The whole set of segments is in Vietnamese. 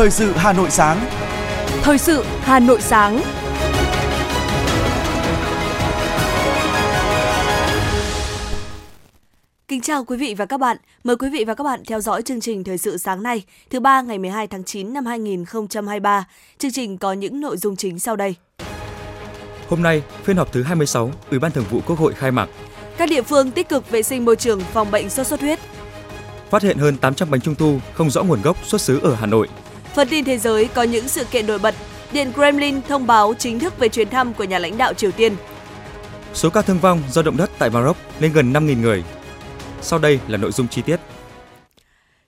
Thời sự Hà Nội sáng. Thời sự Hà Nội sáng. Kính chào quý vị và các bạn. Mời quý vị và các bạn theo dõi chương trình Thời sự sáng nay, thứ ba ngày 12 tháng 9 năm 2023. Chương trình có những nội dung chính sau đây. Hôm nay, phiên họp thứ 26, Ủy ban Thường vụ Quốc hội khai mạc. Các địa phương tích cực vệ sinh môi trường phòng bệnh sốt xuất huyết. Phát hiện hơn 800 bánh trung thu không rõ nguồn gốc xuất xứ ở Hà Nội. Phần tin thế giới có những sự kiện nổi bật. Điện Kremlin thông báo chính thức về chuyến thăm của nhà lãnh đạo Triều Tiên. Số ca thương vong do động đất tại Maroc lên gần 5.000 người. Sau đây là nội dung chi tiết.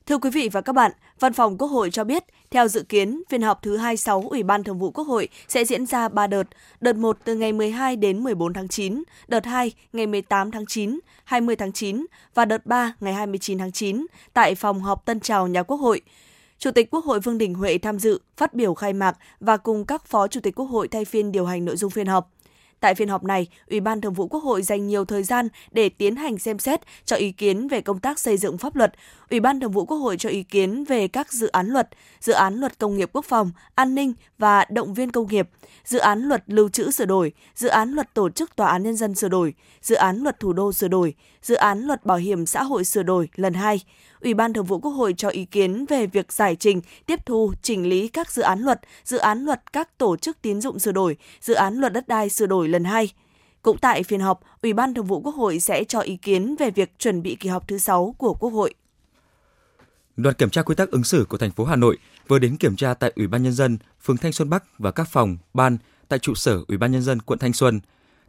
Thưa quý vị và các bạn, Văn phòng Quốc hội cho biết, theo dự kiến, phiên họp thứ 26 Ủy ban Thường vụ Quốc hội sẽ diễn ra 3 đợt. Đợt 1 từ ngày 12 đến 14 tháng 9, đợt 2 ngày 18 tháng 9, 20 tháng 9 và đợt 3 ngày 29 tháng 9 tại phòng họp Tân Trào nhà Quốc hội. Chủ tịch Quốc hội Vương Đình Huệ tham dự, phát biểu khai mạc và cùng các phó chủ tịch Quốc hội thay phiên điều hành nội dung phiên họp. Tại phiên họp này, Ủy ban Thường vụ Quốc hội dành nhiều thời gian để tiến hành xem xét cho ý kiến về công tác xây dựng pháp luật. Ủy ban Thường vụ Quốc hội cho ý kiến về các dự án luật, dự án luật công nghiệp quốc phòng, an ninh và động viên công nghiệp, dự án luật lưu trữ sửa đổi, dự án luật tổ chức tòa án nhân dân sửa đổi, dự án luật thủ đô sửa đổi, dự án luật bảo hiểm xã hội sửa đổi lần 2. Ủy ban Thường vụ Quốc hội cho ý kiến về việc giải trình, tiếp thu, chỉnh lý các dự án luật, dự án luật các tổ chức tín dụng sửa đổi, dự án luật đất đai sửa đổi lần 2. Cũng tại phiên họp, Ủy ban Thường vụ Quốc hội sẽ cho ý kiến về việc chuẩn bị kỳ họp thứ 6 của Quốc hội. Đoàn kiểm tra quy tắc ứng xử của thành phố Hà Nội vừa đến kiểm tra tại Ủy ban nhân dân phường Thanh Xuân Bắc và các phòng, ban tại trụ sở Ủy ban nhân dân quận Thanh Xuân.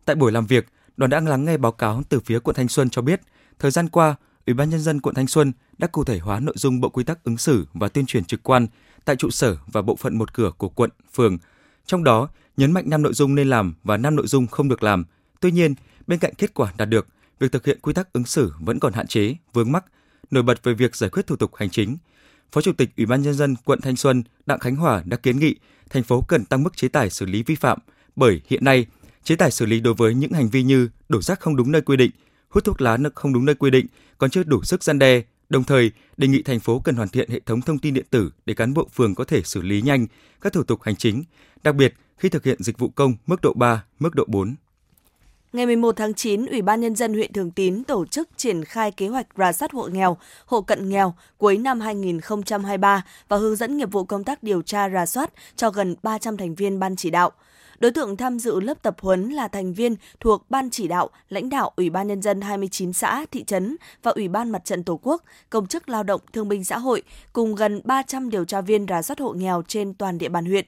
Tại buổi làm việc, đoàn đã lắng nghe báo cáo từ phía quận Thanh Xuân cho biết, thời gian qua, Ủy ban nhân dân quận Thanh Xuân đã cụ thể hóa nội dung bộ quy tắc ứng xử và tuyên truyền trực quan tại trụ sở và bộ phận một cửa của quận, phường. Trong đó, nhấn mạnh 5 nội dung nên làm và 5 nội dung không được làm. Tuy nhiên, bên cạnh kết quả đạt được, việc thực hiện quy tắc ứng xử vẫn còn hạn chế, vướng mắc, nổi bật về việc giải quyết thủ tục hành chính. Phó Chủ tịch Ủy ban nhân dân quận Thanh Xuân Đặng Khánh Hòa đã kiến nghị thành phố cần tăng mức chế tài xử lý vi phạm bởi hiện nay chế tài xử lý đối với những hành vi như đổ rác không đúng nơi quy định, hút thuốc lá không đúng nơi quy định còn chưa đủ sức gian đe. Đồng thời, đề nghị thành phố cần hoàn thiện hệ thống thông tin điện tử để cán bộ phường có thể xử lý nhanh các thủ tục hành chính, đặc biệt khi thực hiện dịch vụ công mức độ 3, mức độ 4. Ngày 11 tháng 9, Ủy ban Nhân dân huyện Thường Tín tổ chức triển khai kế hoạch rà soát hộ nghèo, hộ cận nghèo cuối năm 2023 và hướng dẫn nghiệp vụ công tác điều tra rà soát cho gần 300 thành viên ban chỉ đạo. Đối tượng tham dự lớp tập huấn là thành viên thuộc Ban chỉ đạo, lãnh đạo Ủy ban Nhân dân 29 xã, thị trấn và Ủy ban Mặt trận Tổ quốc, công chức lao động thương binh xã hội, cùng gần 300 điều tra viên rà soát hộ nghèo trên toàn địa bàn huyện.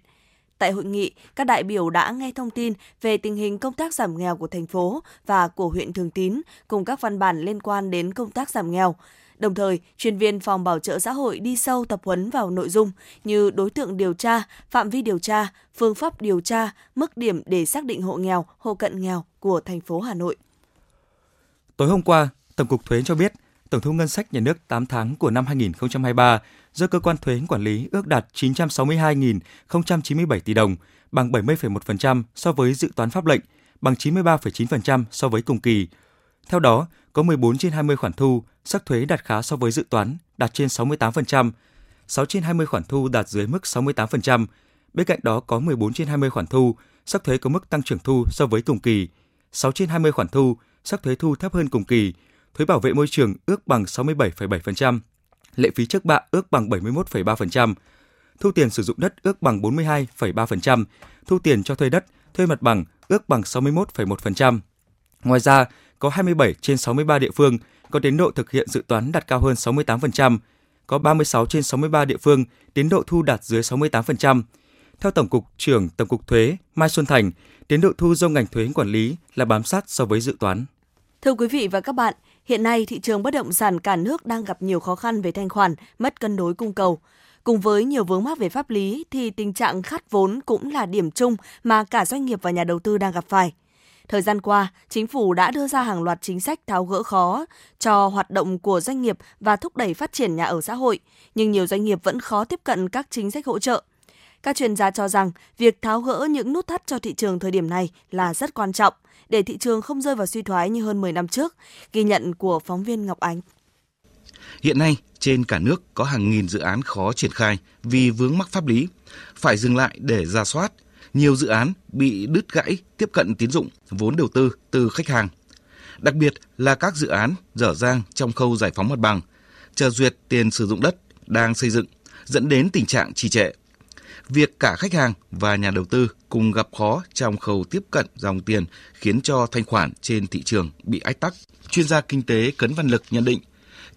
Tại hội nghị, các đại biểu đã nghe thông tin về tình hình công tác giảm nghèo của thành phố và của huyện Thường Tín cùng các văn bản liên quan đến công tác giảm nghèo. Đồng thời, chuyên viên phòng bảo trợ xã hội đi sâu tập huấn vào nội dung như đối tượng điều tra, phạm vi điều tra, phương pháp điều tra, mức điểm để xác định hộ nghèo, hộ cận nghèo của thành phố Hà Nội. Tối hôm qua, Tổng cục Thuế cho biết tổng thu ngân sách nhà nước 8 tháng của năm 2023 do cơ quan thuế quản lý ước đạt 962.097 tỷ đồng, bằng 70,1% so với dự toán pháp lệnh, bằng 93,9% so với cùng kỳ. Theo đó, có 14 trên 20 khoản thu sắc thuế đạt khá so với dự toán, đạt trên 68%, 6 trên 20 khoản thu đạt dưới mức 68%. Bên cạnh đó có 14 trên 20 khoản thu sắc thuế có mức tăng trưởng thu so với cùng kỳ, 6 trên 20 khoản thu sắc thuế thu thấp hơn cùng kỳ, thuế bảo vệ môi trường ước bằng 67,7%, lệ phí trước bạ ước bằng 71,3%, thu tiền sử dụng đất ước bằng 42,3%, thu tiền cho thuê đất, thuê mặt bằng ước bằng 61,1%. Ngoài ra, có 27 trên 63 địa phương có tiến độ thực hiện dự toán đạt cao hơn 68%, có 36 trên 63 địa phương tiến độ thu đạt dưới 68%. Theo Tổng cục trưởng Tổng cục Thuế Mai Xuân Thành, tiến độ thu do ngành thuế quản lý là bám sát so với dự toán. Thưa quý vị và các bạn, hiện nay thị trường bất động sản cả nước đang gặp nhiều khó khăn về thanh khoản, mất cân đối cung cầu. Cùng với nhiều vướng mắc về pháp lý thì tình trạng khát vốn cũng là điểm chung mà cả doanh nghiệp và nhà đầu tư đang gặp phải. Thời gian qua, chính phủ đã đưa ra hàng loạt chính sách tháo gỡ khó cho hoạt động của doanh nghiệp và thúc đẩy phát triển nhà ở xã hội, nhưng nhiều doanh nghiệp vẫn khó tiếp cận các chính sách hỗ trợ. Các chuyên gia cho rằng việc tháo gỡ những nút thắt cho thị trường thời điểm này là rất quan trọng để thị trường không rơi vào suy thoái như hơn 10 năm trước, ghi nhận của phóng viên Ngọc Ánh. Hiện nay, trên cả nước có hàng nghìn dự án khó triển khai vì vướng mắc pháp lý, phải dừng lại để ra soát. Nhiều dự án bị đứt gãy tiếp cận tín dụng, vốn đầu tư từ khách hàng. Đặc biệt là các dự án dở dang trong khâu giải phóng mặt bằng, chờ duyệt tiền sử dụng đất đang xây dựng, dẫn đến tình trạng trì trệ. Việc cả khách hàng và nhà đầu tư cùng gặp khó trong khâu tiếp cận dòng tiền khiến cho thanh khoản trên thị trường bị ách tắc. Chuyên gia kinh tế Cấn Văn Lực nhận định,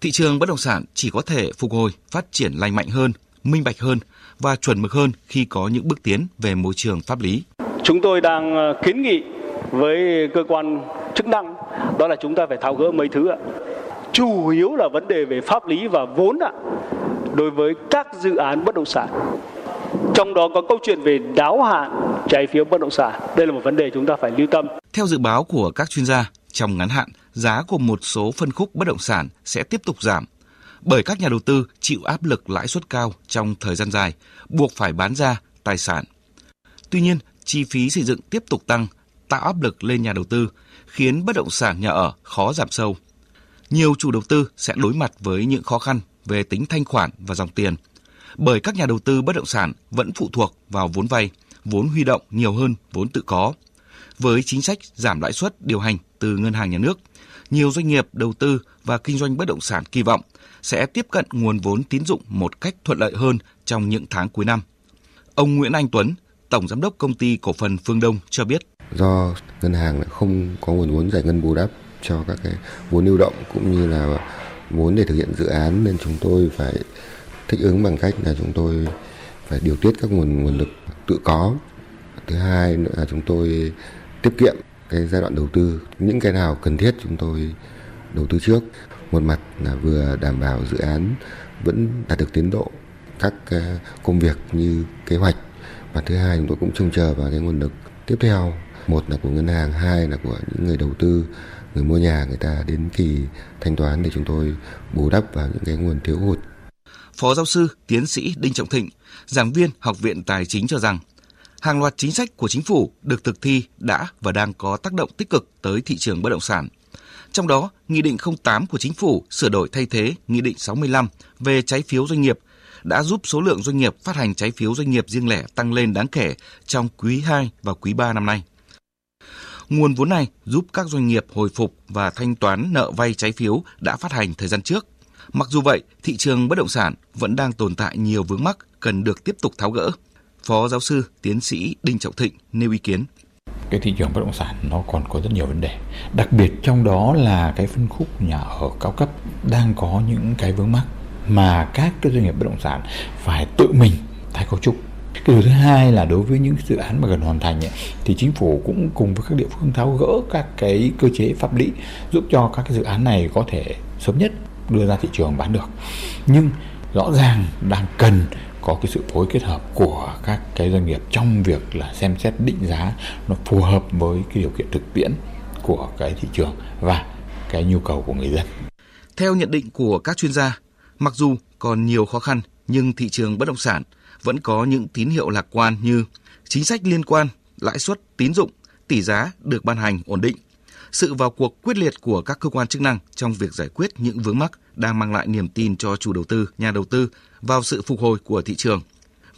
thị trường bất động sản chỉ có thể phục hồi, phát triển lành mạnh hơn, minh bạch hơn và chuẩn mực hơn khi có những bước tiến về môi trường pháp lý. Chúng tôi đang ờ, kiến nghị với cơ quan chức năng đó là chúng ta phải tháo gỡ mấy thứ ạ. Chủ yếu là vấn đề về pháp lý và vốn ạ đối với các dự án bất động sản. Trong đó có câu chuyện về đáo hạn trái phiếu bất động sản. Đây là một vấn đề chúng ta phải lưu tâm. Theo dự báo của các chuyên gia, trong ngắn hạn, giá của một số phân khúc bất động sản sẽ tiếp tục giảm bởi các nhà đầu tư chịu áp lực lãi suất cao trong thời gian dài, buộc phải bán ra tài sản. Tuy nhiên, chi phí xây dựng tiếp tục tăng, tạo áp lực lên nhà đầu tư, khiến bất động sản nhà ở khó giảm sâu. Nhiều chủ đầu tư sẽ đối mặt với những khó khăn về tính thanh khoản và dòng tiền, bởi các nhà đầu tư bất động sản vẫn phụ thuộc vào vốn vay, vốn huy động nhiều hơn vốn tự có. Với chính sách giảm lãi suất điều hành từ ngân hàng nhà nước, nhiều doanh nghiệp đầu tư và kinh doanh bất động sản kỳ vọng sẽ tiếp cận nguồn vốn tín dụng một cách thuận lợi hơn trong những tháng cuối năm. Ông Nguyễn Anh Tuấn, Tổng Giám đốc Công ty Cổ phần Phương Đông cho biết. Do ngân hàng không có nguồn vốn giải ngân bù đắp cho các cái vốn lưu động cũng như là vốn để thực hiện dự án nên chúng tôi phải thích ứng bằng cách là chúng tôi phải điều tiết các nguồn nguồn lực tự có. Thứ hai nữa là chúng tôi tiết kiệm cái giai đoạn đầu tư. Những cái nào cần thiết chúng tôi đầu tư trước. Một mặt là vừa đảm bảo dự án vẫn đạt được tiến độ các ờ, công việc như kế hoạch. Và thứ hai chúng tôi cũng trông chờ vào cái nguồn lực tiếp theo. Một là của ngân hàng, hai là của những người đầu tư, người mua nhà, người ta đến kỳ thanh toán để chúng tôi bù đắp vào những cái nguồn thiếu hụt. Phó giáo sư, tiến sĩ Đinh Trọng Thịnh, giảng viên Học viện Tài chính cho rằng, hàng loạt chính sách của chính phủ được thực thi đã và đang có tác động tích cực tới thị trường bất động sản. Trong đó, Nghị định 08 của Chính phủ sửa đổi thay thế Nghị định 65 về trái phiếu doanh nghiệp đã giúp số lượng doanh nghiệp phát hành trái phiếu doanh nghiệp riêng lẻ tăng lên đáng kể trong quý 2 và quý 3 năm nay. Nguồn vốn này giúp các doanh nghiệp hồi phục và thanh toán nợ vay trái phiếu đã phát hành thời gian trước. Mặc dù vậy, thị trường bất động sản vẫn đang tồn tại nhiều vướng mắc cần được tiếp tục tháo gỡ. Phó giáo sư, tiến sĩ Đinh Trọng Thịnh nêu ý kiến. Cái thị trường bất động sản nó còn có rất nhiều vấn đề. Đặc biệt trong đó là cái phân khúc nhà ở cao cấp đang có những cái vướng mắc mà các cái doanh nghiệp bất động sản phải tự mình tái cấu trúc. Cái điều thứ hai là đối với những dự án mà gần hoàn thành ấy, thì chính phủ cũng cùng với các địa phương tháo gỡ các cái cơ chế pháp lý giúp cho các cái dự án này có thể sớm nhất đưa ra thị trường bán được nhưng rõ ràng đang cần có cái sự phối kết hợp của các cái doanh nghiệp trong việc là xem xét định giá nó phù hợp với cái điều kiện thực tiễn của cái thị trường và cái nhu cầu của người dân. Theo nhận định của các chuyên gia, mặc dù còn nhiều khó khăn nhưng thị trường bất động sản vẫn có những tín hiệu lạc quan như chính sách liên quan, lãi suất, tín dụng, tỷ giá được ban hành ổn định, sự vào cuộc quyết liệt của các cơ quan chức năng trong việc giải quyết những vướng mắc đang mang lại niềm tin cho chủ đầu tư, nhà đầu tư vào sự phục hồi của thị trường.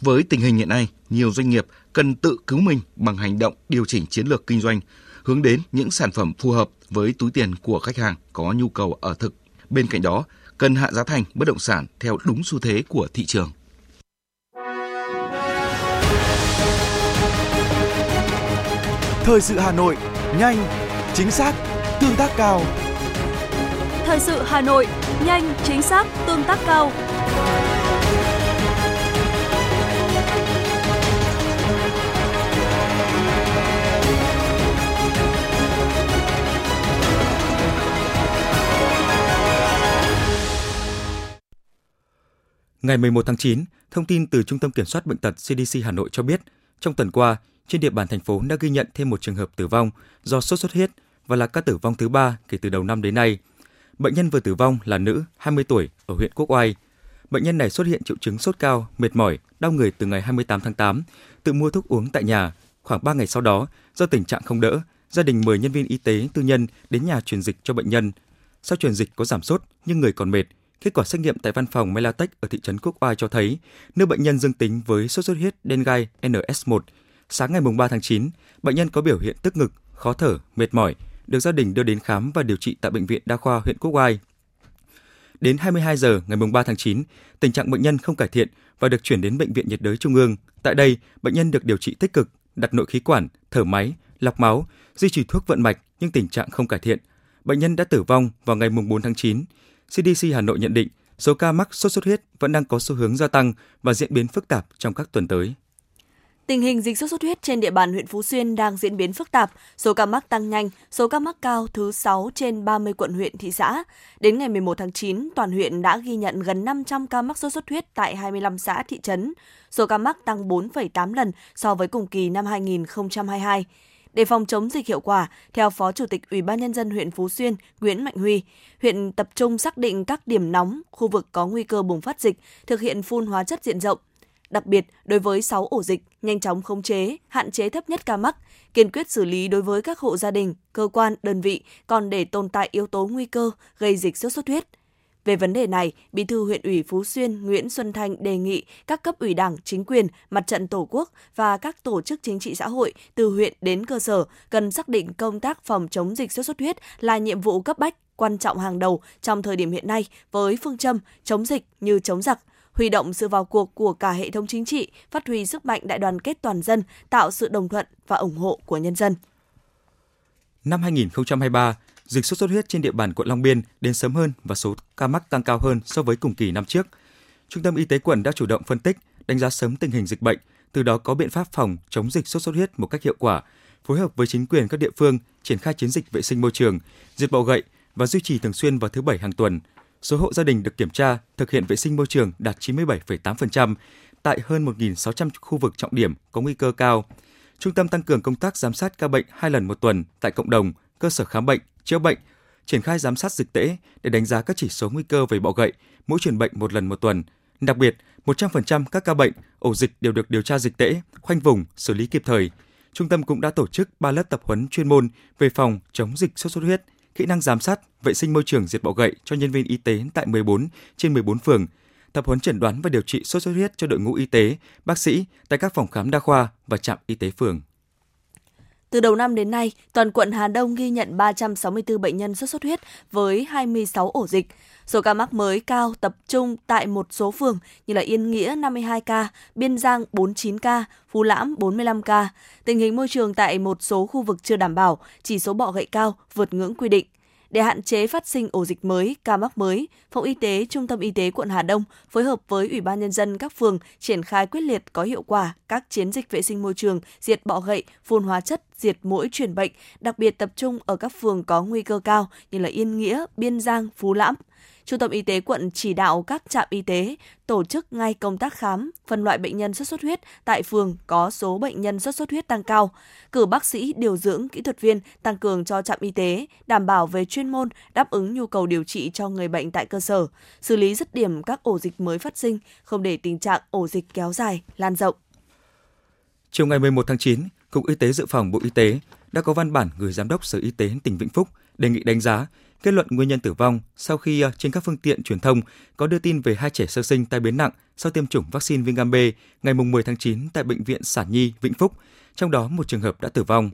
Với tình hình hiện nay, nhiều doanh nghiệp cần tự cứu mình bằng hành động điều chỉnh chiến lược kinh doanh, hướng đến những sản phẩm phù hợp với túi tiền của khách hàng có nhu cầu ở thực. Bên cạnh đó, cần hạ giá thành bất động sản theo đúng xu thế của thị trường. Thời sự Hà Nội, nhanh, chính xác, tương tác cao. Thời sự Hà Nội, nhanh, chính xác, tương tác cao. Ngày 11 tháng 9, thông tin từ Trung tâm Kiểm soát Bệnh tật CDC Hà Nội cho biết, trong tuần qua, trên địa bàn thành phố đã ghi nhận thêm một trường hợp tử vong do sốt xuất huyết và là ca tử vong thứ ba kể từ đầu năm đến nay. Bệnh nhân vừa tử vong là nữ 20 tuổi ở huyện Quốc Oai. Bệnh nhân này xuất hiện triệu chứng sốt cao, mệt mỏi, đau người từ ngày 28 tháng 8, tự mua thuốc uống tại nhà. Khoảng 3 ngày sau đó, do tình trạng không đỡ, gia đình mời nhân viên y tế tư nhân đến nhà truyền dịch cho bệnh nhân. Sau truyền dịch có giảm sốt nhưng người còn mệt, Kết quả xét nghiệm tại văn phòng Melatech ở thị trấn Quốc Oai cho thấy nữ bệnh nhân dương tính với sốt xuất huyết đen gai NS1. Sáng ngày 3 tháng 9, bệnh nhân có biểu hiện tức ngực, khó thở, mệt mỏi, được gia đình đưa đến khám và điều trị tại Bệnh viện Đa khoa huyện Quốc Oai. Đến 22 giờ ngày 3 tháng 9, tình trạng bệnh nhân không cải thiện và được chuyển đến Bệnh viện nhiệt đới Trung ương. Tại đây, bệnh nhân được điều trị tích cực, đặt nội khí quản, thở máy, lọc máu, duy trì thuốc vận mạch nhưng tình trạng không cải thiện. Bệnh nhân đã tử vong vào ngày 4 tháng 9. CDC Hà Nội nhận định số ca mắc sốt xuất huyết vẫn đang có xu hướng gia tăng và diễn biến phức tạp trong các tuần tới. Tình hình dịch sốt xuất huyết trên địa bàn huyện Phú Xuyên đang diễn biến phức tạp, số ca mắc tăng nhanh, số ca mắc cao thứ 6 trên 30 quận huyện thị xã. Đến ngày 11 tháng 9, toàn huyện đã ghi nhận gần 500 ca mắc sốt xuất huyết tại 25 xã thị trấn. Số ca mắc tăng 4,8 lần so với cùng kỳ năm 2022. Để phòng chống dịch hiệu quả, theo Phó Chủ tịch Ủy ban nhân dân huyện Phú Xuyên Nguyễn Mạnh Huy, huyện tập trung xác định các điểm nóng, khu vực có nguy cơ bùng phát dịch, thực hiện phun hóa chất diện rộng, Đặc biệt, đối với 6 ổ dịch, nhanh chóng khống chế, hạn chế thấp nhất ca mắc, kiên quyết xử lý đối với các hộ gia đình, cơ quan, đơn vị còn để tồn tại yếu tố nguy cơ gây dịch sốt xuất huyết. Về vấn đề này, Bí thư huyện ủy Phú Xuyên Nguyễn Xuân Thanh đề nghị các cấp ủy đảng, chính quyền, mặt trận Tổ quốc và các tổ chức chính trị xã hội từ huyện đến cơ sở cần xác định công tác phòng chống dịch sốt xuất huyết là nhiệm vụ cấp bách, quan trọng hàng đầu trong thời điểm hiện nay với phương châm chống dịch như chống giặc, huy động sự vào cuộc của cả hệ thống chính trị, phát huy sức mạnh đại đoàn kết toàn dân, tạo sự đồng thuận và ủng hộ của nhân dân. Năm 2023, dịch sốt xuất huyết trên địa bàn quận Long Biên đến sớm hơn và số ca mắc tăng cao hơn so với cùng kỳ năm trước. Trung tâm Y tế quận đã chủ động phân tích, đánh giá sớm tình hình dịch bệnh, từ đó có biện pháp phòng chống dịch sốt xuất huyết một cách hiệu quả, phối hợp với chính quyền các địa phương triển khai chiến dịch vệ sinh môi trường, diệt bọ gậy và duy trì thường xuyên vào thứ bảy hàng tuần, số hộ gia đình được kiểm tra thực hiện vệ sinh môi trường đạt 97,8% tại hơn 1.600 khu vực trọng điểm có nguy cơ cao. Trung tâm tăng cường công tác giám sát ca bệnh hai lần một tuần tại cộng đồng, cơ sở khám bệnh, chữa bệnh, triển khai giám sát dịch tễ để đánh giá các chỉ số nguy cơ về bọ gậy, mỗi truyền bệnh một lần một tuần. Đặc biệt, 100% các ca bệnh, ổ dịch đều được điều tra dịch tễ, khoanh vùng, xử lý kịp thời. Trung tâm cũng đã tổ chức 3 lớp tập huấn chuyên môn về phòng chống dịch sốt xuất huyết, kỹ năng giám sát, vệ sinh môi trường diệt bọ gậy cho nhân viên y tế tại 14 trên 14 phường, tập huấn chẩn đoán và điều trị sốt xuất huyết cho đội ngũ y tế, bác sĩ tại các phòng khám đa khoa và trạm y tế phường. Từ đầu năm đến nay, toàn quận Hà Đông ghi nhận 364 bệnh nhân sốt xuất huyết với 26 ổ dịch. Số ca mắc mới cao tập trung tại một số phường như là Yên Nghĩa 52 ca, Biên Giang 49 ca, Phú Lãm 45 ca. Tình hình môi trường tại một số khu vực chưa đảm bảo, chỉ số bọ gậy cao vượt ngưỡng quy định. Để hạn chế phát sinh ổ dịch mới, ca mắc mới, Phòng Y tế Trung tâm Y tế quận Hà Đông phối hợp với Ủy ban Nhân dân các phường triển khai quyết liệt có hiệu quả các chiến dịch vệ sinh môi trường, diệt bọ gậy, phun hóa chất, diệt mũi truyền bệnh, đặc biệt tập trung ở các phường có nguy cơ cao như là Yên Nghĩa, Biên Giang, Phú Lãm. Trung tâm Y tế quận chỉ đạo các trạm y tế tổ chức ngay công tác khám, phân loại bệnh nhân sốt xuất huyết tại phường có số bệnh nhân sốt xuất huyết tăng cao, cử bác sĩ, điều dưỡng, kỹ thuật viên tăng cường cho trạm y tế, đảm bảo về chuyên môn, đáp ứng nhu cầu điều trị cho người bệnh tại cơ sở, xử lý dứt điểm các ổ dịch mới phát sinh, không để tình trạng ổ dịch kéo dài, lan rộng. Chiều ngày 11 tháng 9, Cục Y tế Dự phòng Bộ Y tế đã có văn bản gửi Giám đốc Sở Y tế tỉnh Vĩnh Phúc đề nghị đánh giá kết luận nguyên nhân tử vong sau khi ờ, trên các phương tiện truyền thông có đưa tin về hai trẻ sơ sinh tai biến nặng sau tiêm chủng vaccine viêm gan B ngày 10 tháng 9 tại bệnh viện Sản Nhi, Vĩnh Phúc, trong đó một trường hợp đã tử vong.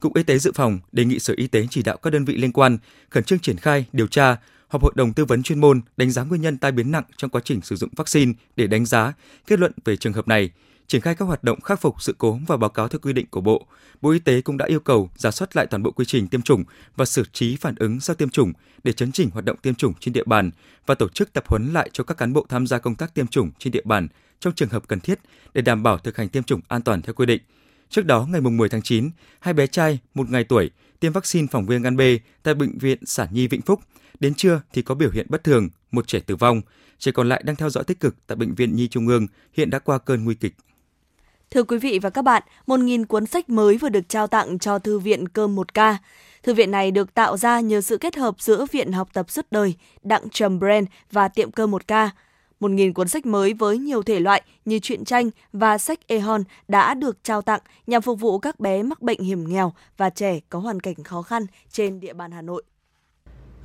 Cục Y tế Dự phòng đề nghị Sở Y tế chỉ đạo các đơn vị liên quan khẩn trương triển khai, điều tra, họp hội đồng tư vấn chuyên môn đánh giá nguyên nhân tai biến nặng trong quá trình sử dụng vaccine để đánh giá, kết luận về trường hợp này, triển khai các hoạt động khắc phục sự cố và báo cáo theo quy định của Bộ. Bộ Y tế cũng đã yêu cầu giả soát lại toàn bộ quy trình tiêm chủng và xử trí phản ứng sau tiêm chủng để chấn chỉnh hoạt động tiêm chủng trên địa bàn và tổ chức tập huấn lại cho các cán bộ tham gia công tác tiêm chủng trên địa bàn trong trường hợp cần thiết để đảm bảo thực hành tiêm chủng an toàn theo quy định. Trước đó, ngày 10 tháng 9, hai bé trai một ngày tuổi tiêm vaccine phòng viêm gan B tại bệnh viện Sản Nhi Vĩnh Phúc. Đến trưa thì có biểu hiện bất thường, một trẻ tử vong. Trẻ còn lại đang theo dõi tích cực tại bệnh viện Nhi Trung ương, hiện đã qua cơn nguy kịch. Thưa quý vị và các bạn, 1.000 cuốn sách mới vừa được trao tặng cho Thư viện Cơm 1K. Thư viện này được tạo ra nhờ sự kết hợp giữa Viện Học tập suốt đời, Đặng Trầm Brand và Tiệm Cơm 1K. 1.000 cuốn sách mới với nhiều thể loại như truyện tranh và sách e-hon đã được trao tặng nhằm phục vụ các bé mắc bệnh hiểm nghèo và trẻ có hoàn cảnh khó khăn trên địa bàn Hà Nội.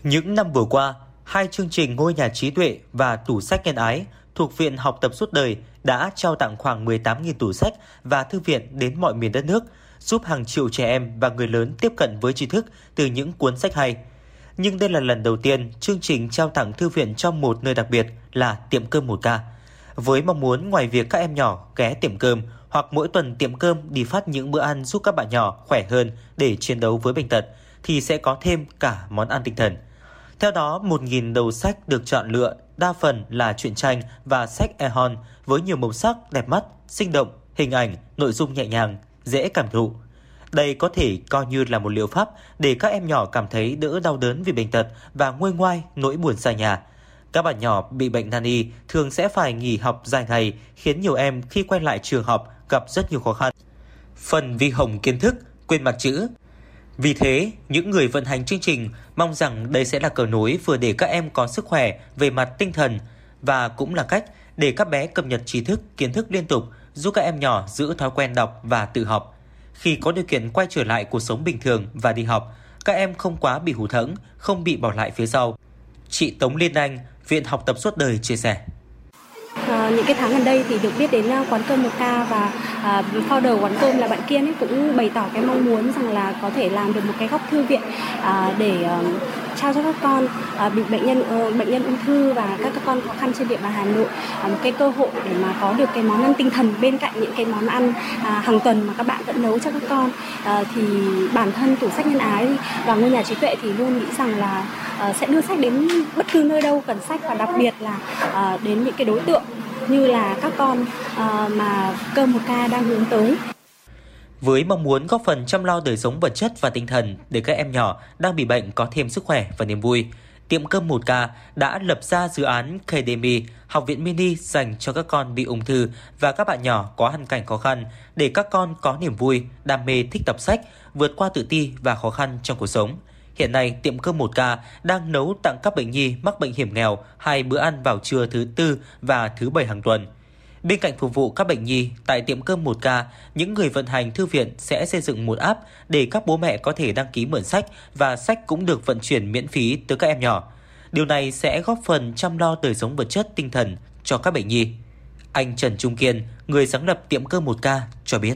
Những năm vừa qua, hai chương trình Ngôi nhà trí tuệ và Tủ sách nhân ái thuộc Viện Học tập suốt đời đã trao tặng khoảng 18.000 tủ sách và thư viện đến mọi miền đất nước, giúp hàng triệu trẻ em và người lớn tiếp cận với tri thức từ những cuốn sách hay. Nhưng đây là lần đầu tiên chương trình trao tặng thư viện cho một nơi đặc biệt là tiệm cơm một ca. Với mong muốn ngoài việc các em nhỏ ghé tiệm cơm hoặc mỗi tuần tiệm cơm đi phát những bữa ăn giúp các bạn nhỏ khỏe hơn để chiến đấu với bệnh tật, thì sẽ có thêm cả món ăn tinh thần. Theo đó, 1.000 đầu sách được chọn lựa, đa phần là truyện tranh và sách e-hon với nhiều màu sắc đẹp mắt, sinh động, hình ảnh, nội dung nhẹ nhàng, dễ cảm thụ. Đây có thể coi như là một liệu pháp để các em nhỏ cảm thấy đỡ đau đớn vì bệnh tật và nguôi ngoai nỗi buồn xa nhà. Các bạn nhỏ bị bệnh nan y thường sẽ phải nghỉ học dài ngày, khiến nhiều em khi quay lại trường học gặp rất nhiều khó khăn. Phần vi hồng kiến thức, quên mặt chữ. Vì thế, những người vận hành chương trình mong rằng đây sẽ là cầu nối vừa để các em có sức khỏe về mặt tinh thần và cũng là cách để các bé cập nhật trí thức, kiến thức liên tục, giúp các em nhỏ giữ thói quen đọc và tự học. Khi có điều kiện quay trở lại cuộc sống bình thường và đi học, các em không quá bị hụt hẫng, không bị bỏ lại phía sau. Chị Tống Liên Anh, Viện Học tập suốt đời chia sẻ. À, những cái tháng gần đây thì được biết đến ờ, quán cơm một ca và à, founder quán cơm là bạn Kiên ấy cũng bày tỏ cái mong muốn rằng là có thể làm được một cái góc thư viện à, để uh, trao cho các con à, bị bệnh nhân uh, bệnh nhân ung thư và các, các con khó khăn trên địa bàn Hà Nội. À, một cái cơ hội để mà có được cái món ăn tinh thần bên cạnh những cái món ăn à, hàng tuần mà các bạn vẫn nấu cho các con. À, thì bản thân tủ sách nhân ái và ngôi nhà trí tuệ thì luôn nghĩ rằng là uh, sẽ đưa sách đến bất cứ nơi đâu cần sách và đặc biệt là uh, đến những cái đối tượng như là các con ờ, mà cơm một ca đang hướng tới với mong muốn góp phần chăm lo đời sống vật chất và tinh thần để các em nhỏ đang bị bệnh có thêm sức khỏe và niềm vui. Tiệm cơm 1K đã lập ra dự án Academy, học viện mini dành cho các con bị ung thư và các bạn nhỏ có hoàn cảnh khó khăn để các con có niềm vui, đam mê thích đọc sách, vượt qua tự ti và khó khăn trong cuộc sống. Hiện nay, tiệm cơm 1K đang nấu tặng các bệnh nhi mắc bệnh hiểm nghèo hai bữa ăn vào trưa thứ tư và thứ bảy hàng tuần. Bên cạnh phục vụ các bệnh nhi, tại tiệm cơm 1K, những người vận hành thư viện sẽ xây dựng một app để các bố mẹ có thể đăng ký mượn sách và sách cũng được vận chuyển miễn phí tới các em nhỏ. Điều này sẽ góp phần chăm lo đời sống vật chất tinh thần cho các bệnh nhi. Anh Trần Trung Kiên, người sáng lập tiệm cơm 1K cho biết.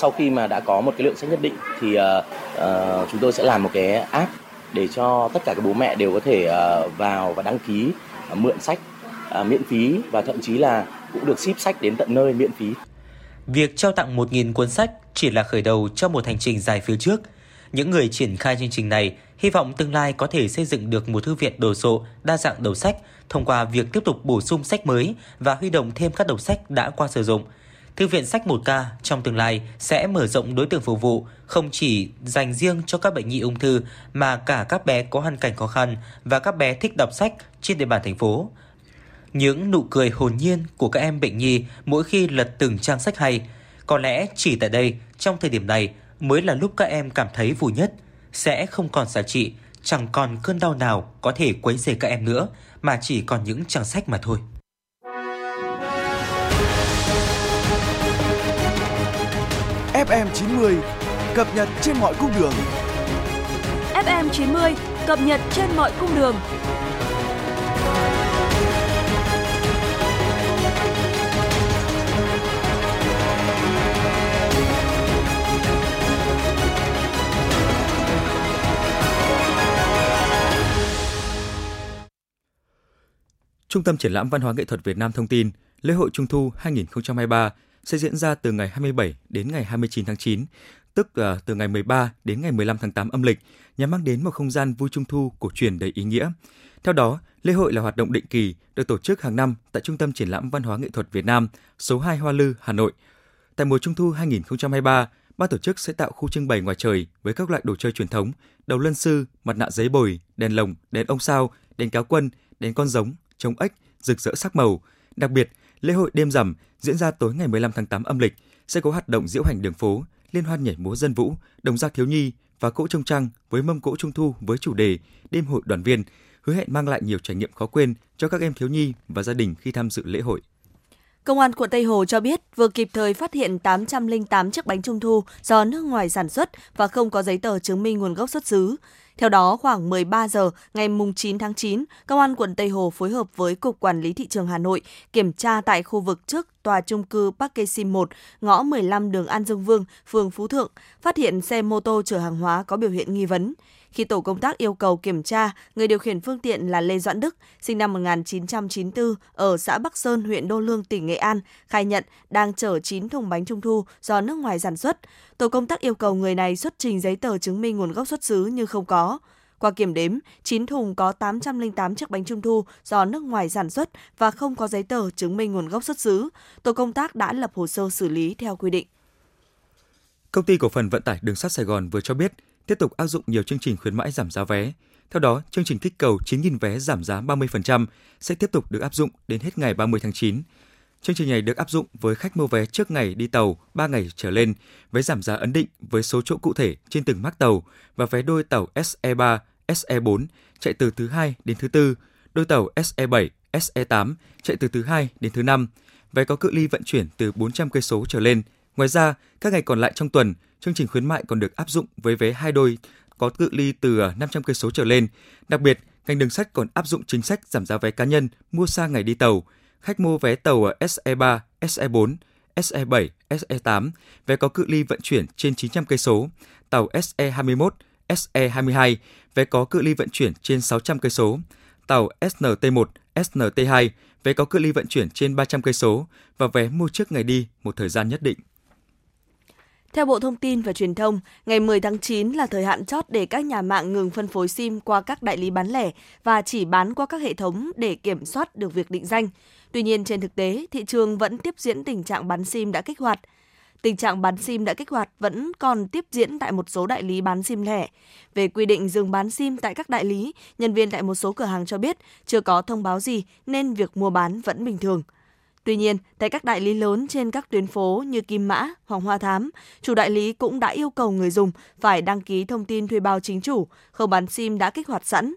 Sau khi mà đã có một cái lượng sách nhất định thì uh, uh, chúng tôi sẽ làm một cái app để cho tất cả các bố mẹ đều có thể uh, vào và đăng ký uh, mượn sách uh, miễn phí và thậm chí là cũng được ship sách đến tận nơi miễn phí. Việc trao tặng 1.000 cuốn sách chỉ là khởi đầu cho một hành trình dài phía trước. Những người triển khai chương trình này hy vọng tương lai có thể xây dựng được một thư viện đồ sộ, đa dạng đầu sách thông qua việc tiếp tục bổ sung sách mới và huy động thêm các đầu sách đã qua sử dụng. Thư viện sách 1K trong tương lai sẽ mở rộng đối tượng phục vụ không chỉ dành riêng cho các bệnh nhi ung thư mà cả các bé có hoàn cảnh khó khăn và các bé thích đọc sách trên địa bàn thành phố những nụ cười hồn nhiên của các em bệnh nhi mỗi khi lật từng trang sách hay. Có lẽ chỉ tại đây, trong thời điểm này mới là lúc các em cảm thấy vui nhất, sẽ không còn giá trị, chẳng còn cơn đau nào có thể quấy rầy các em nữa, mà chỉ còn những trang sách mà thôi. FM 90 cập nhật trên mọi cung đường. FM 90 cập nhật trên mọi cung đường. Trung tâm Triển lãm Văn hóa Nghệ thuật Việt Nam thông tin, lễ hội Trung thu 2023 sẽ diễn ra từ ngày 27 đến ngày 29 tháng 9, tức từ ngày 13 đến ngày 15 tháng 8 âm lịch, nhằm mang đến một không gian vui Trung thu cổ truyền đầy ý nghĩa. Theo đó, lễ hội là hoạt động định kỳ được tổ chức hàng năm tại Trung tâm Triển lãm Văn hóa Nghệ thuật Việt Nam, số 2 Hoa Lư, Hà Nội. Tại mùa Trung thu 2023, ban tổ chức sẽ tạo khu trưng bày ngoài trời với các loại đồ chơi truyền thống, đầu lân sư, mặt nạ giấy bồi, đèn lồng, đèn ông sao, đèn cáo quân, đèn con giống, trống ếch, rực rỡ sắc màu. Đặc biệt, lễ hội đêm rằm diễn ra tối ngày 15 tháng 8 âm lịch sẽ có hoạt động diễu hành đường phố, liên hoan nhảy múa dân vũ, đồng gia thiếu nhi và cỗ trông trăng với mâm cỗ trung thu với chủ đề đêm hội đoàn viên, hứa hẹn mang lại nhiều trải nghiệm khó quên cho các em thiếu nhi và gia đình khi tham dự lễ hội. Công an quận Tây Hồ cho biết vừa kịp thời phát hiện 808 chiếc bánh trung thu do nước ngoài sản xuất và không có giấy tờ chứng minh nguồn gốc xuất xứ. Theo đó, khoảng 13 giờ ngày 9 tháng 9, Công an quận Tây Hồ phối hợp với Cục Quản lý Thị trường Hà Nội kiểm tra tại khu vực trước tòa trung cư Park Kê-sim 1, ngõ 15 đường An Dương Vương, phường Phú Thượng, phát hiện xe mô tô chở hàng hóa có biểu hiện nghi vấn. Khi tổ công tác yêu cầu kiểm tra, người điều khiển phương tiện là Lê Doãn Đức, sinh năm 1994, ở xã Bắc Sơn, huyện Đô Lương, tỉnh Nghệ An, khai nhận đang chở 9 thùng bánh trung thu do nước ngoài sản xuất. Tổ công tác yêu cầu người này xuất trình giấy tờ chứng minh nguồn gốc xuất xứ nhưng không có. Qua kiểm đếm, 9 thùng có 808 chiếc bánh trung thu do nước ngoài sản xuất và không có giấy tờ chứng minh nguồn gốc xuất xứ. Tổ công tác đã lập hồ sơ xử lý theo quy định. Công ty cổ phần vận tải đường sắt Sài Gòn vừa cho biết tiếp tục áp dụng nhiều chương trình khuyến mãi giảm giá vé. Theo đó, chương trình kích cầu 9.000 vé giảm giá 30% sẽ tiếp tục được áp dụng đến hết ngày 30 tháng 9. Chương trình này được áp dụng với khách mua vé trước ngày đi tàu 3 ngày trở lên, với giảm giá ấn định với số chỗ cụ thể trên từng mác tàu và vé đôi tàu SE3, SE4 chạy từ thứ hai đến thứ tư, đôi tàu SE7, SE8 chạy từ thứ hai đến thứ năm, vé có cự ly vận chuyển từ 400 cây số trở lên. Ngoài ra, các ngày còn lại trong tuần, chương trình khuyến mại còn được áp dụng với vé hai đôi có cự ly từ à, 500 cây số trở lên. Đặc biệt, ngành đường sắt còn áp dụng chính sách giảm giá vé cá nhân mua xa ngày đi tàu. Khách mua vé tàu SE3, SE4, SE7, SE8, vé có cự ly vận chuyển trên 900 cây số, tàu SE21, SE22, vé có cự ly vận chuyển trên 600 cây số, tàu SNT1, SNT2, vé có cự ly vận chuyển trên 300 cây số và vé mua trước ngày đi một thời gian nhất định. Theo Bộ Thông tin và Truyền thông, ngày 10 tháng 9 là thời hạn chót để các nhà mạng ngừng phân phối SIM qua các đại lý bán lẻ và chỉ bán qua các hệ thống để kiểm soát được việc định danh. Tuy nhiên, trên thực tế, thị trường vẫn tiếp diễn tình trạng bán SIM đã kích hoạt. Tình trạng bán SIM đã kích hoạt vẫn còn tiếp diễn tại một số đại lý bán SIM lẻ. Về quy định dừng bán SIM tại các đại lý, nhân viên tại một số cửa hàng cho biết chưa có thông báo gì nên việc mua bán vẫn bình thường. Tuy nhiên, tại các đại lý lớn trên các tuyến phố như Kim Mã, Hoàng Hoa Thám, chủ đại lý cũng đã yêu cầu người dùng phải đăng ký thông tin thuê bao chính chủ, không bán SIM đã kích hoạt sẵn.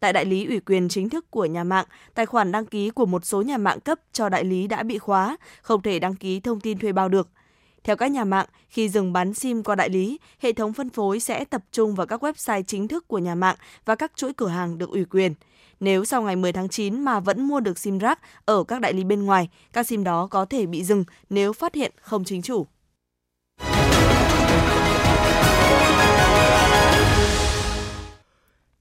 Tại đại lý ủy quyền chính thức của nhà mạng, tài khoản đăng ký của một số nhà mạng cấp cho đại lý đã bị khóa, không thể đăng ký thông tin thuê bao được. Theo các nhà mạng, khi dừng bán SIM qua đại lý, hệ thống phân phối sẽ tập trung vào các website chính thức của nhà mạng và các chuỗi cửa hàng được ủy quyền. Nếu sau ngày 10 tháng 9 mà vẫn mua được SIM rác ở các đại lý bên ngoài, các SIM đó có thể bị dừng nếu phát hiện không chính chủ.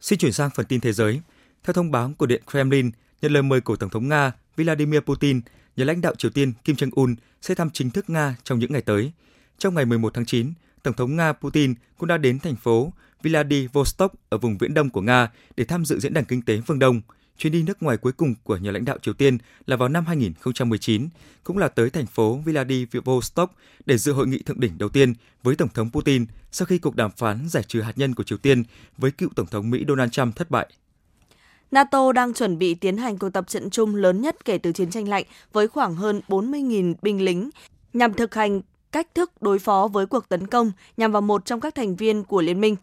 Xin chuyển sang phần tin thế giới. Theo thông báo của Điện Kremlin, nhận lời mời của Tổng thống Nga Vladimir Putin, nhà lãnh đạo Triều Tiên Kim Jong-un sẽ thăm chính thức Nga trong những ngày tới. Trong ngày 11 tháng 9, Tổng thống Nga Putin cũng đã đến thành phố Vladivostok ở vùng viễn đông của Nga để tham dự diễn đàn kinh tế phương Đông. Chuyến đi nước ngoài cuối cùng của nhà lãnh đạo Triều Tiên là vào năm 2019, cũng là tới thành phố Vladivostok để dự hội nghị thượng đỉnh đầu tiên với Tổng thống Putin sau khi cuộc đàm phán giải trừ hạt nhân của Triều Tiên với cựu Tổng thống Mỹ Donald Trump thất bại. NATO đang chuẩn bị tiến hành cuộc tập trận chung lớn nhất kể từ chiến tranh lạnh với khoảng hơn 40.000 binh lính nhằm thực hành cách thức đối phó với cuộc tấn công nhằm vào một trong các thành viên của liên minh.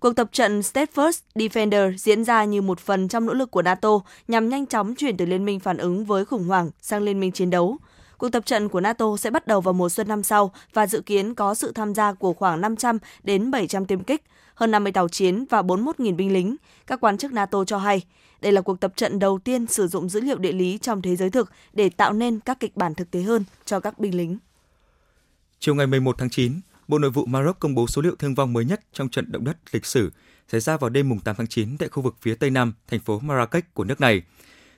Cuộc tập trận State First Defender diễn ra như một phần trong nỗ lực của NATO nhằm nhanh chóng chuyển từ liên minh phản ứng với khủng hoảng sang liên minh chiến đấu. Cuộc tập trận của NATO sẽ bắt đầu vào mùa xuân năm sau và dự kiến có sự tham gia của khoảng 500 đến 700 tiêm kích, hơn 50 tàu chiến và 41.000 binh lính. Các quan chức NATO cho hay, đây là cuộc tập trận đầu tiên sử dụng dữ liệu địa lý trong thế giới thực để tạo nên các kịch bản thực tế hơn cho các binh lính. Chiều ngày 11 tháng 9, Bộ Nội vụ Maroc công bố số liệu thương vong mới nhất trong trận động đất lịch sử xảy ra vào đêm mùng 8 tháng 9 tại khu vực phía tây nam thành phố Marrakech của nước này.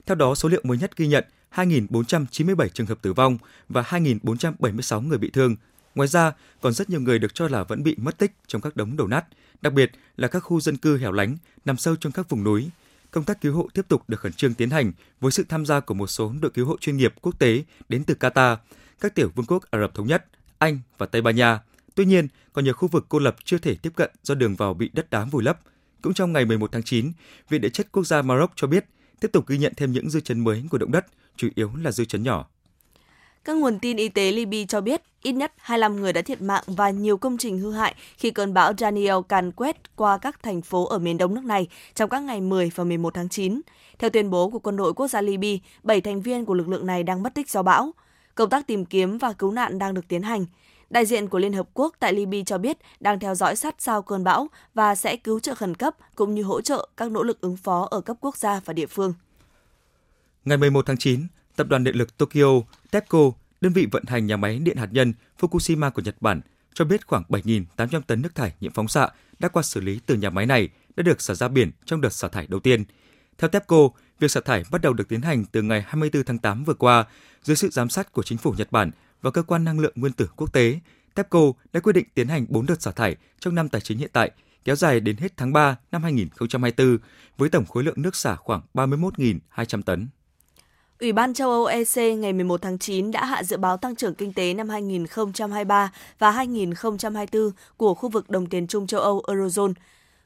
Theo đó, số liệu mới nhất ghi nhận 2.497 trường hợp tử vong và 2.476 người bị thương. Ngoài ra, còn rất nhiều người được cho là vẫn bị mất tích trong các đống đổ nát, đặc biệt là các khu dân cư hẻo lánh nằm sâu trong các vùng núi. Công tác cứu hộ tiếp tục được khẩn trương tiến hành với sự tham gia của một số đội cứu hộ chuyên nghiệp quốc tế đến từ Qatar, các tiểu vương quốc Ả Rập Thống Nhất, Anh và Tây Ban Nha. Tuy nhiên, còn nhiều khu vực cô lập chưa thể tiếp cận do đường vào bị đất đá vùi lấp. Cũng trong ngày 11 tháng 9, Viện Địa chất Quốc gia Maroc cho biết tiếp tục ghi nhận thêm những dư chấn mới của động đất, chủ yếu là dư chấn nhỏ. Các nguồn tin y tế Libya cho biết ít nhất 25 người đã thiệt mạng và nhiều công trình hư hại khi cơn bão Daniel càn quét qua các thành phố ở miền đông nước này trong các ngày 10 và 11 tháng 9. Theo tuyên bố của quân đội quốc gia Libya, 7 thành viên của lực lượng này đang mất tích do bão. Công tác tìm kiếm và cứu nạn đang được tiến hành. Đại diện của Liên Hợp Quốc tại Libya cho biết đang theo dõi sát sao cơn bão và sẽ cứu trợ khẩn cấp cũng như hỗ trợ các nỗ lực ứng phó ở cấp quốc gia và địa phương. Ngày 11 tháng 9, Tập đoàn Điện lực Tokyo TEPCO, đơn vị vận hành nhà máy điện hạt nhân Fukushima của Nhật Bản, cho biết khoảng 7.800 tấn nước thải nhiễm phóng xạ đã qua xử lý từ nhà máy này đã được xả ra biển trong đợt xả thải đầu tiên. Theo TEPCO, việc xả thải bắt đầu được tiến hành từ ngày 24 tháng 8 vừa qua dưới sự giám sát của chính phủ Nhật Bản và cơ quan năng lượng nguyên tử quốc tế. TEPCO đã quyết định tiến hành 4 đợt xả thải trong năm tài chính hiện tại, kéo dài đến hết tháng 3 năm 2024 với tổng khối lượng nước xả khoảng 31.200 tấn. Ủy ban châu Âu EC ngày 11 tháng 9 đã hạ dự báo tăng trưởng kinh tế năm 2023 và 2024 của khu vực đồng tiền chung châu Âu Eurozone.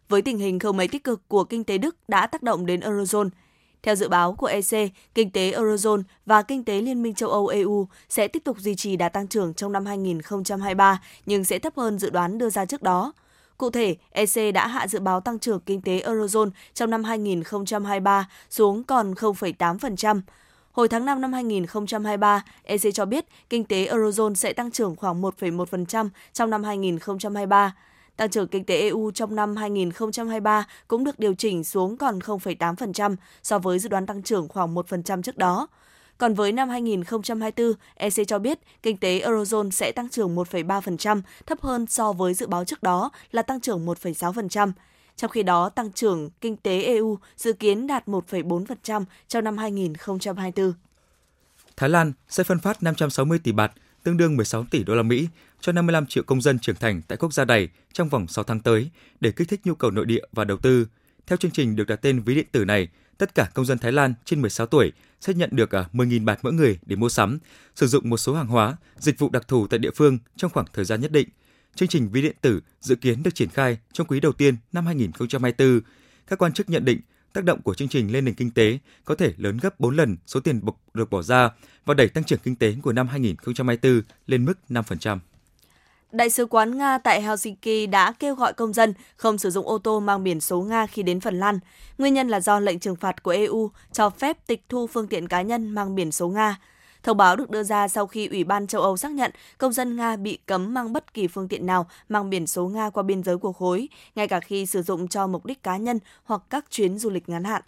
Với tình hình không mấy tích cực của kinh tế Đức đã tác động đến Eurozone, theo dự báo của EC, kinh tế Eurozone và kinh tế Liên minh châu Âu EU sẽ tiếp tục duy trì đà tăng trưởng trong năm 2023 nhưng sẽ thấp hơn dự đoán đưa ra trước đó. Cụ thể, EC đã hạ dự báo tăng trưởng kinh tế Eurozone trong năm 2023 xuống còn 0,8%. Hồi tháng 5 năm 2023, EC cho biết kinh tế Eurozone sẽ tăng trưởng khoảng 1,1% trong năm 2023. Tăng trưởng kinh tế EU trong năm 2023 cũng được điều chỉnh xuống còn 0,8% so với dự đoán tăng trưởng khoảng 1% trước đó. Còn với năm 2024, EC cho biết kinh tế Eurozone sẽ tăng trưởng 1,3%, thấp hơn so với dự báo trước đó là tăng trưởng 1,6%. Trong khi đó, tăng trưởng kinh tế EU dự kiến đạt 1,4% trong năm 2024. Thái Lan sẽ phân phát 560 tỷ bạt, tương đương 16 tỷ đô la Mỹ cho 55 triệu công dân trưởng thành tại quốc gia này trong vòng 6 tháng tới để kích thích nhu cầu nội địa và đầu tư. Theo chương trình được đặt tên ví điện tử này, tất cả công dân Thái Lan trên 16 tuổi sẽ nhận được à, 10.000 bạt mỗi người để mua sắm, sử dụng một số hàng hóa, dịch vụ đặc thù tại địa phương trong khoảng thời gian nhất định. Chương trình ví điện tử dự kiến được triển khai trong quý đầu tiên năm 2024. Các quan chức nhận định tác động của chương trình lên nền kinh tế có thể lớn gấp 4 lần số tiền được bỏ ra và đẩy tăng trưởng kinh tế của năm 2024 lên mức 5%. Đại sứ quán Nga tại Helsinki đã kêu gọi công dân không sử dụng ô tô mang biển số Nga khi đến Phần Lan. Nguyên nhân là do lệnh trừng phạt của EU cho phép tịch thu phương tiện cá nhân mang biển số Nga. Thông báo được đưa ra sau khi Ủy ban châu Âu xác nhận công dân Nga bị cấm mang bất kỳ phương tiện nào mang biển số Nga qua biên giới của khối, ngay cả khi sử dụng cho mục đích cá nhân hoặc các chuyến du lịch ngắn hạn.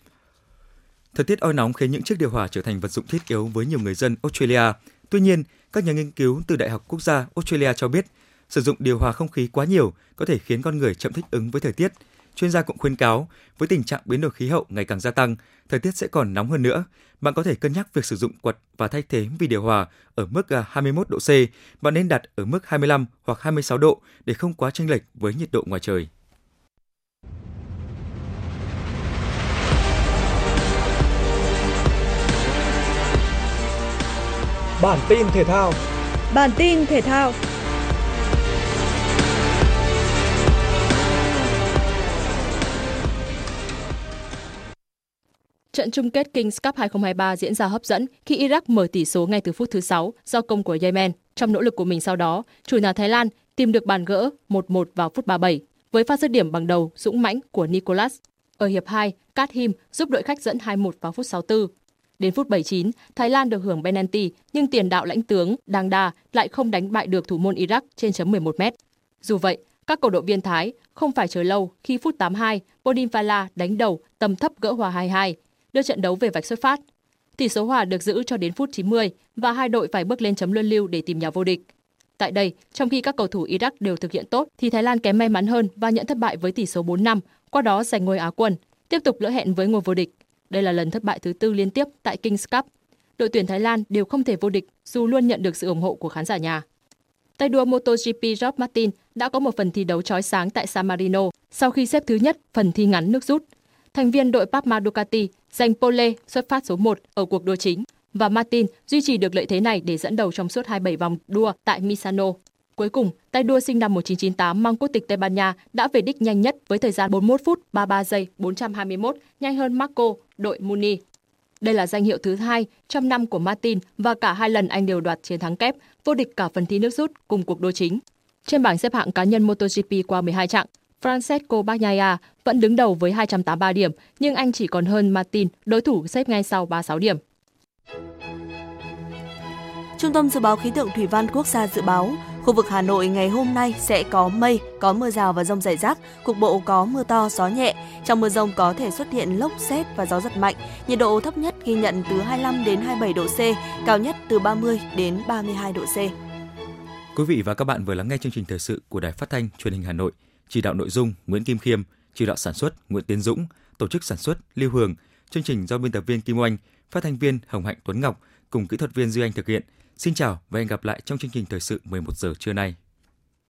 Thời tiết oi nóng khiến những chiếc điều hòa trở thành vật dụng thiết yếu với nhiều người dân Australia. Tuy nhiên, các nhà nghiên cứu từ Đại học Quốc gia Australia cho biết Sử dụng điều hòa không khí quá nhiều có thể khiến con người chậm thích ứng với thời tiết. Chuyên gia cũng khuyên cáo, với tình trạng biến đổi khí hậu ngày càng gia tăng, thời tiết sẽ còn nóng hơn nữa. Bạn có thể cân nhắc việc sử dụng quạt và thay thế vì điều hòa ở mức 21 à, độ C. Bạn nên đặt ở mức 25 hoặc 26 độ để không quá chênh lệch với nhiệt độ ngoài trời. Bản tin thể thao Bản tin thể thao Trận chung kết Kings Cup 2023 diễn ra hấp dẫn khi Iraq mở tỷ số ngay từ phút thứ 6 do công của Yemen. Trong nỗ lực của mình sau đó, chủ nhà Thái Lan tìm được bàn gỡ 1-1 vào phút 37 với pha dứt điểm bằng đầu dũng mãnh của Nicolas. Ở hiệp 2, Kat Him giúp đội khách dẫn 2-1 vào phút 64. Đến phút 79, Thái Lan được hưởng penalty nhưng tiền đạo lãnh tướng Đàng Đa lại không đánh bại được thủ môn Iraq trên chấm 11 m. Dù vậy, các cầu động viên Thái không phải chờ lâu khi phút 82, Bodin Fala đánh đầu tầm thấp gỡ hòa 2-2 đưa trận đấu về vạch xuất phát. Tỷ số hòa được giữ cho đến phút 90 và hai đội phải bước lên chấm luân lưu để tìm nhà vô địch. Tại đây, trong khi các cầu thủ Iraq đều thực hiện tốt thì Thái Lan kém may mắn hơn và nhận thất bại với tỷ số 4-5, qua đó giành ngôi Á quân, tiếp tục lỡ hẹn với ngôi vô địch. Đây là lần thất bại thứ tư liên tiếp tại Kings Cup. Đội tuyển Thái Lan đều không thể vô địch dù luôn nhận được sự ủng hộ của khán giả nhà. Tay đua MotoGP Rob Martin đã có một phần thi đấu chói sáng tại San Marino sau khi xếp thứ nhất phần thi ngắn nước rút thành viên đội Papma Ducati giành pole xuất phát số 1 ở cuộc đua chính và Martin duy trì được lợi thế này để dẫn đầu trong suốt 27 vòng đua tại Misano. Cuối cùng, tay đua sinh năm 1998 mang quốc tịch Tây Ban Nha đã về đích nhanh nhất với thời gian 41 phút 33 giây 421, nhanh hơn Marco, đội Muni. Đây là danh hiệu thứ hai trong năm của Martin và cả hai lần anh đều đoạt chiến thắng kép, vô địch cả phần thi nước rút cùng cuộc đua chính. Trên bảng xếp hạng cá nhân MotoGP qua 12 chặng, Francesco Bagnaia vẫn đứng đầu với 283 điểm, nhưng anh chỉ còn hơn Martin, đối thủ xếp ngay sau 36 điểm. Trung tâm Dự báo Khí tượng Thủy văn Quốc gia dự báo, khu vực Hà Nội ngày hôm nay sẽ có mây, có mưa rào và rông rải rác, cục bộ có mưa to, gió nhẹ. Trong mưa rông có thể xuất hiện lốc xét và gió giật mạnh. Nhiệt độ thấp nhất ghi nhận từ 25 đến 27 độ C, cao nhất từ 30 đến 32 độ C. Quý vị và các bạn vừa lắng nghe chương trình thời sự của Đài Phát thanh Truyền hình Hà Nội. Chỉ đạo nội dung Nguyễn Kim Khiêm, chỉ đạo sản xuất Nguyễn Tiến Dũng, tổ chức sản xuất Lưu Hường, chương trình do biên tập viên Kim Oanh, phát thanh viên Hồng Hạnh Tuấn Ngọc cùng kỹ thuật viên Duy Anh thực hiện. Xin chào và hẹn gặp lại trong chương trình thời sự 11 giờ trưa nay.